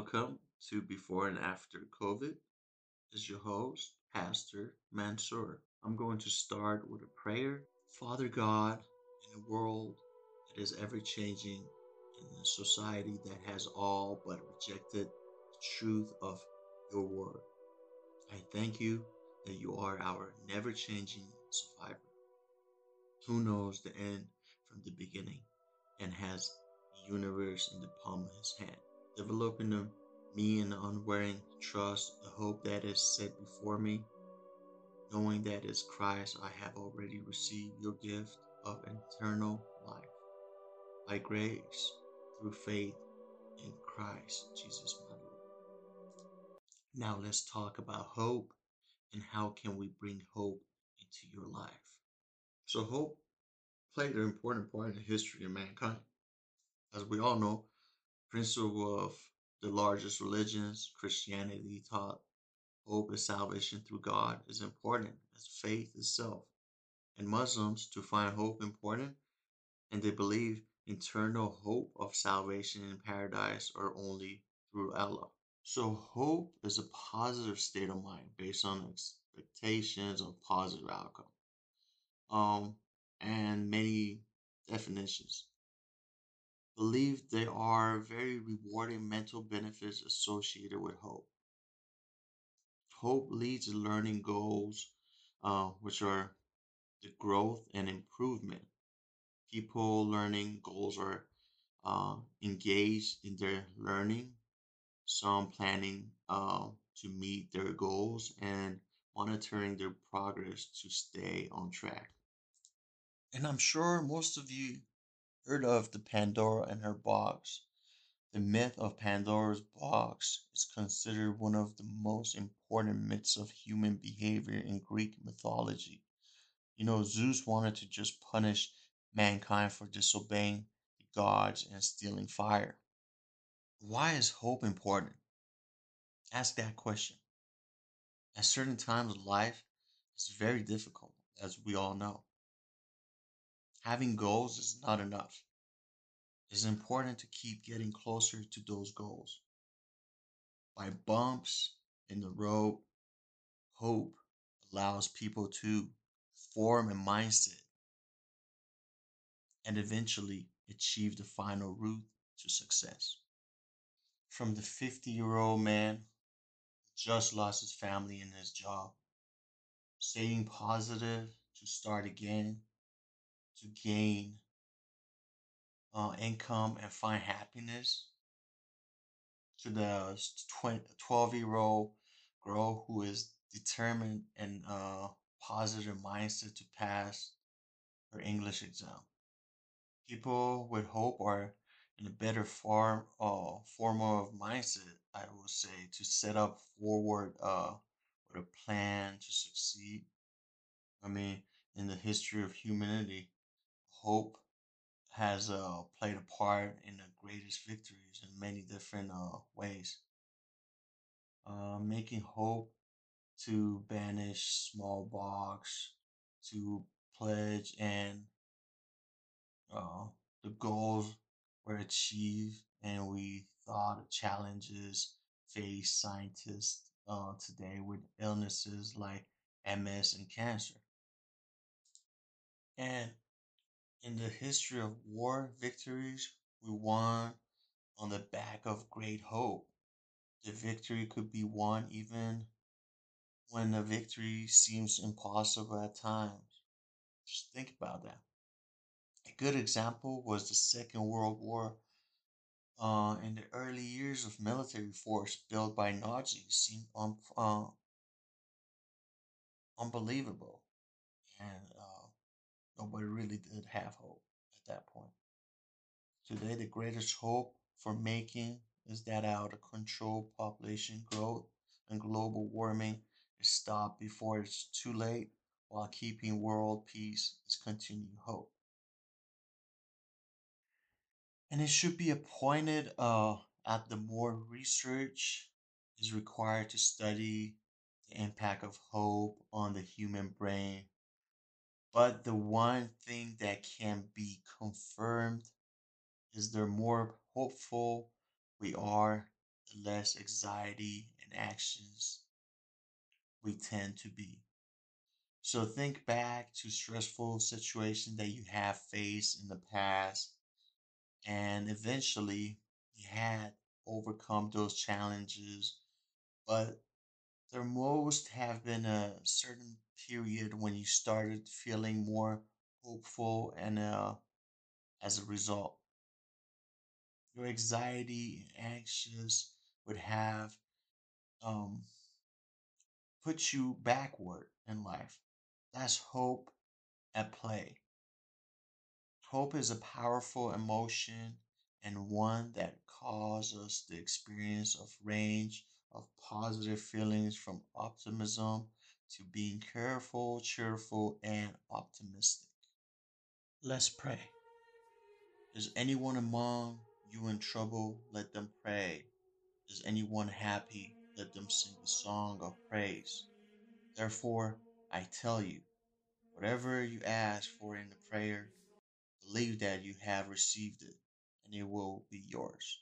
Welcome to Before and After COVID. Is your host, Pastor Mansour. I'm going to start with a prayer. Father God, in a world that is ever changing, in a society that has all but rejected the truth of your word, I thank you that you are our never changing survivor who knows the end from the beginning and has the universe in the palm of his hand. Developing in me an unwearing trust, the hope that is set before me, knowing that as Christ I have already received your gift of eternal life by grace through faith in Christ Jesus my Lord. Now let's talk about hope and how can we bring hope into your life. So hope played an important part in the history of mankind. As we all know, principle of the largest religions, Christianity taught hope is salvation through God is important as faith itself. And Muslims to find hope important, and they believe eternal hope of salvation in paradise are only through Allah. So hope is a positive state of mind based on expectations of positive outcome. Um, and many definitions. Believe there are very rewarding mental benefits associated with hope. Hope leads to learning goals, uh, which are the growth and improvement. People learning goals are uh, engaged in their learning, some planning uh, to meet their goals and monitoring their progress to stay on track. And I'm sure most of you heard of the Pandora and her box. The myth of Pandora's box is considered one of the most important myths of human behavior in Greek mythology. You know, Zeus wanted to just punish mankind for disobeying the gods and stealing fire. Why is hope important? Ask that question. At certain times of life, it's very difficult, as we all know. Having goals is not enough. It's important to keep getting closer to those goals. By bumps in the road, hope allows people to form a mindset and eventually achieve the final route to success. From the 50 year old man who just lost his family and his job, staying positive to start again to gain uh, income and find happiness to the 12 year old girl who is determined and uh, positive mindset to pass her English exam. People with hope are in a better form uh, form of mindset, I would say, to set up forward uh, with a plan to succeed. I mean, in the history of humanity, hope has uh, played a part in the greatest victories in many different uh, ways. Uh, making hope to banish smallpox, to pledge, and uh, the goals were achieved, and we thought challenges face scientists uh, today with illnesses like MS and cancer. And in the history of war victories, we won on the back of great hope. The victory could be won even when the victory seems impossible at times. Just think about that. A good example was the Second World War. Uh, in the early years of military force built by Nazis seemed un- uh, unbelievable, and nobody really did have hope at that point. Today, the greatest hope for making is that out of control population growth and global warming is stopped before it's too late, while keeping world peace is continued hope. And it should be appointed uh, at the more research is required to study the impact of hope on the human brain. But the one thing that can be confirmed is the more hopeful we are, the less anxiety and actions we tend to be. So think back to stressful situations that you have faced in the past and eventually you had overcome those challenges, but there must have been a certain period when you started feeling more hopeful and uh, as a result. Your anxiety and anxious would have um, put you backward in life. That's hope at play. Hope is a powerful emotion and one that causes us the experience of range of positive feelings from optimism to being careful, cheerful, and optimistic. Let's pray. Is anyone among you in trouble? Let them pray. Is anyone happy? Let them sing a song of praise. Therefore, I tell you, whatever you ask for in the prayer, Believe that you have received it, and it will be yours.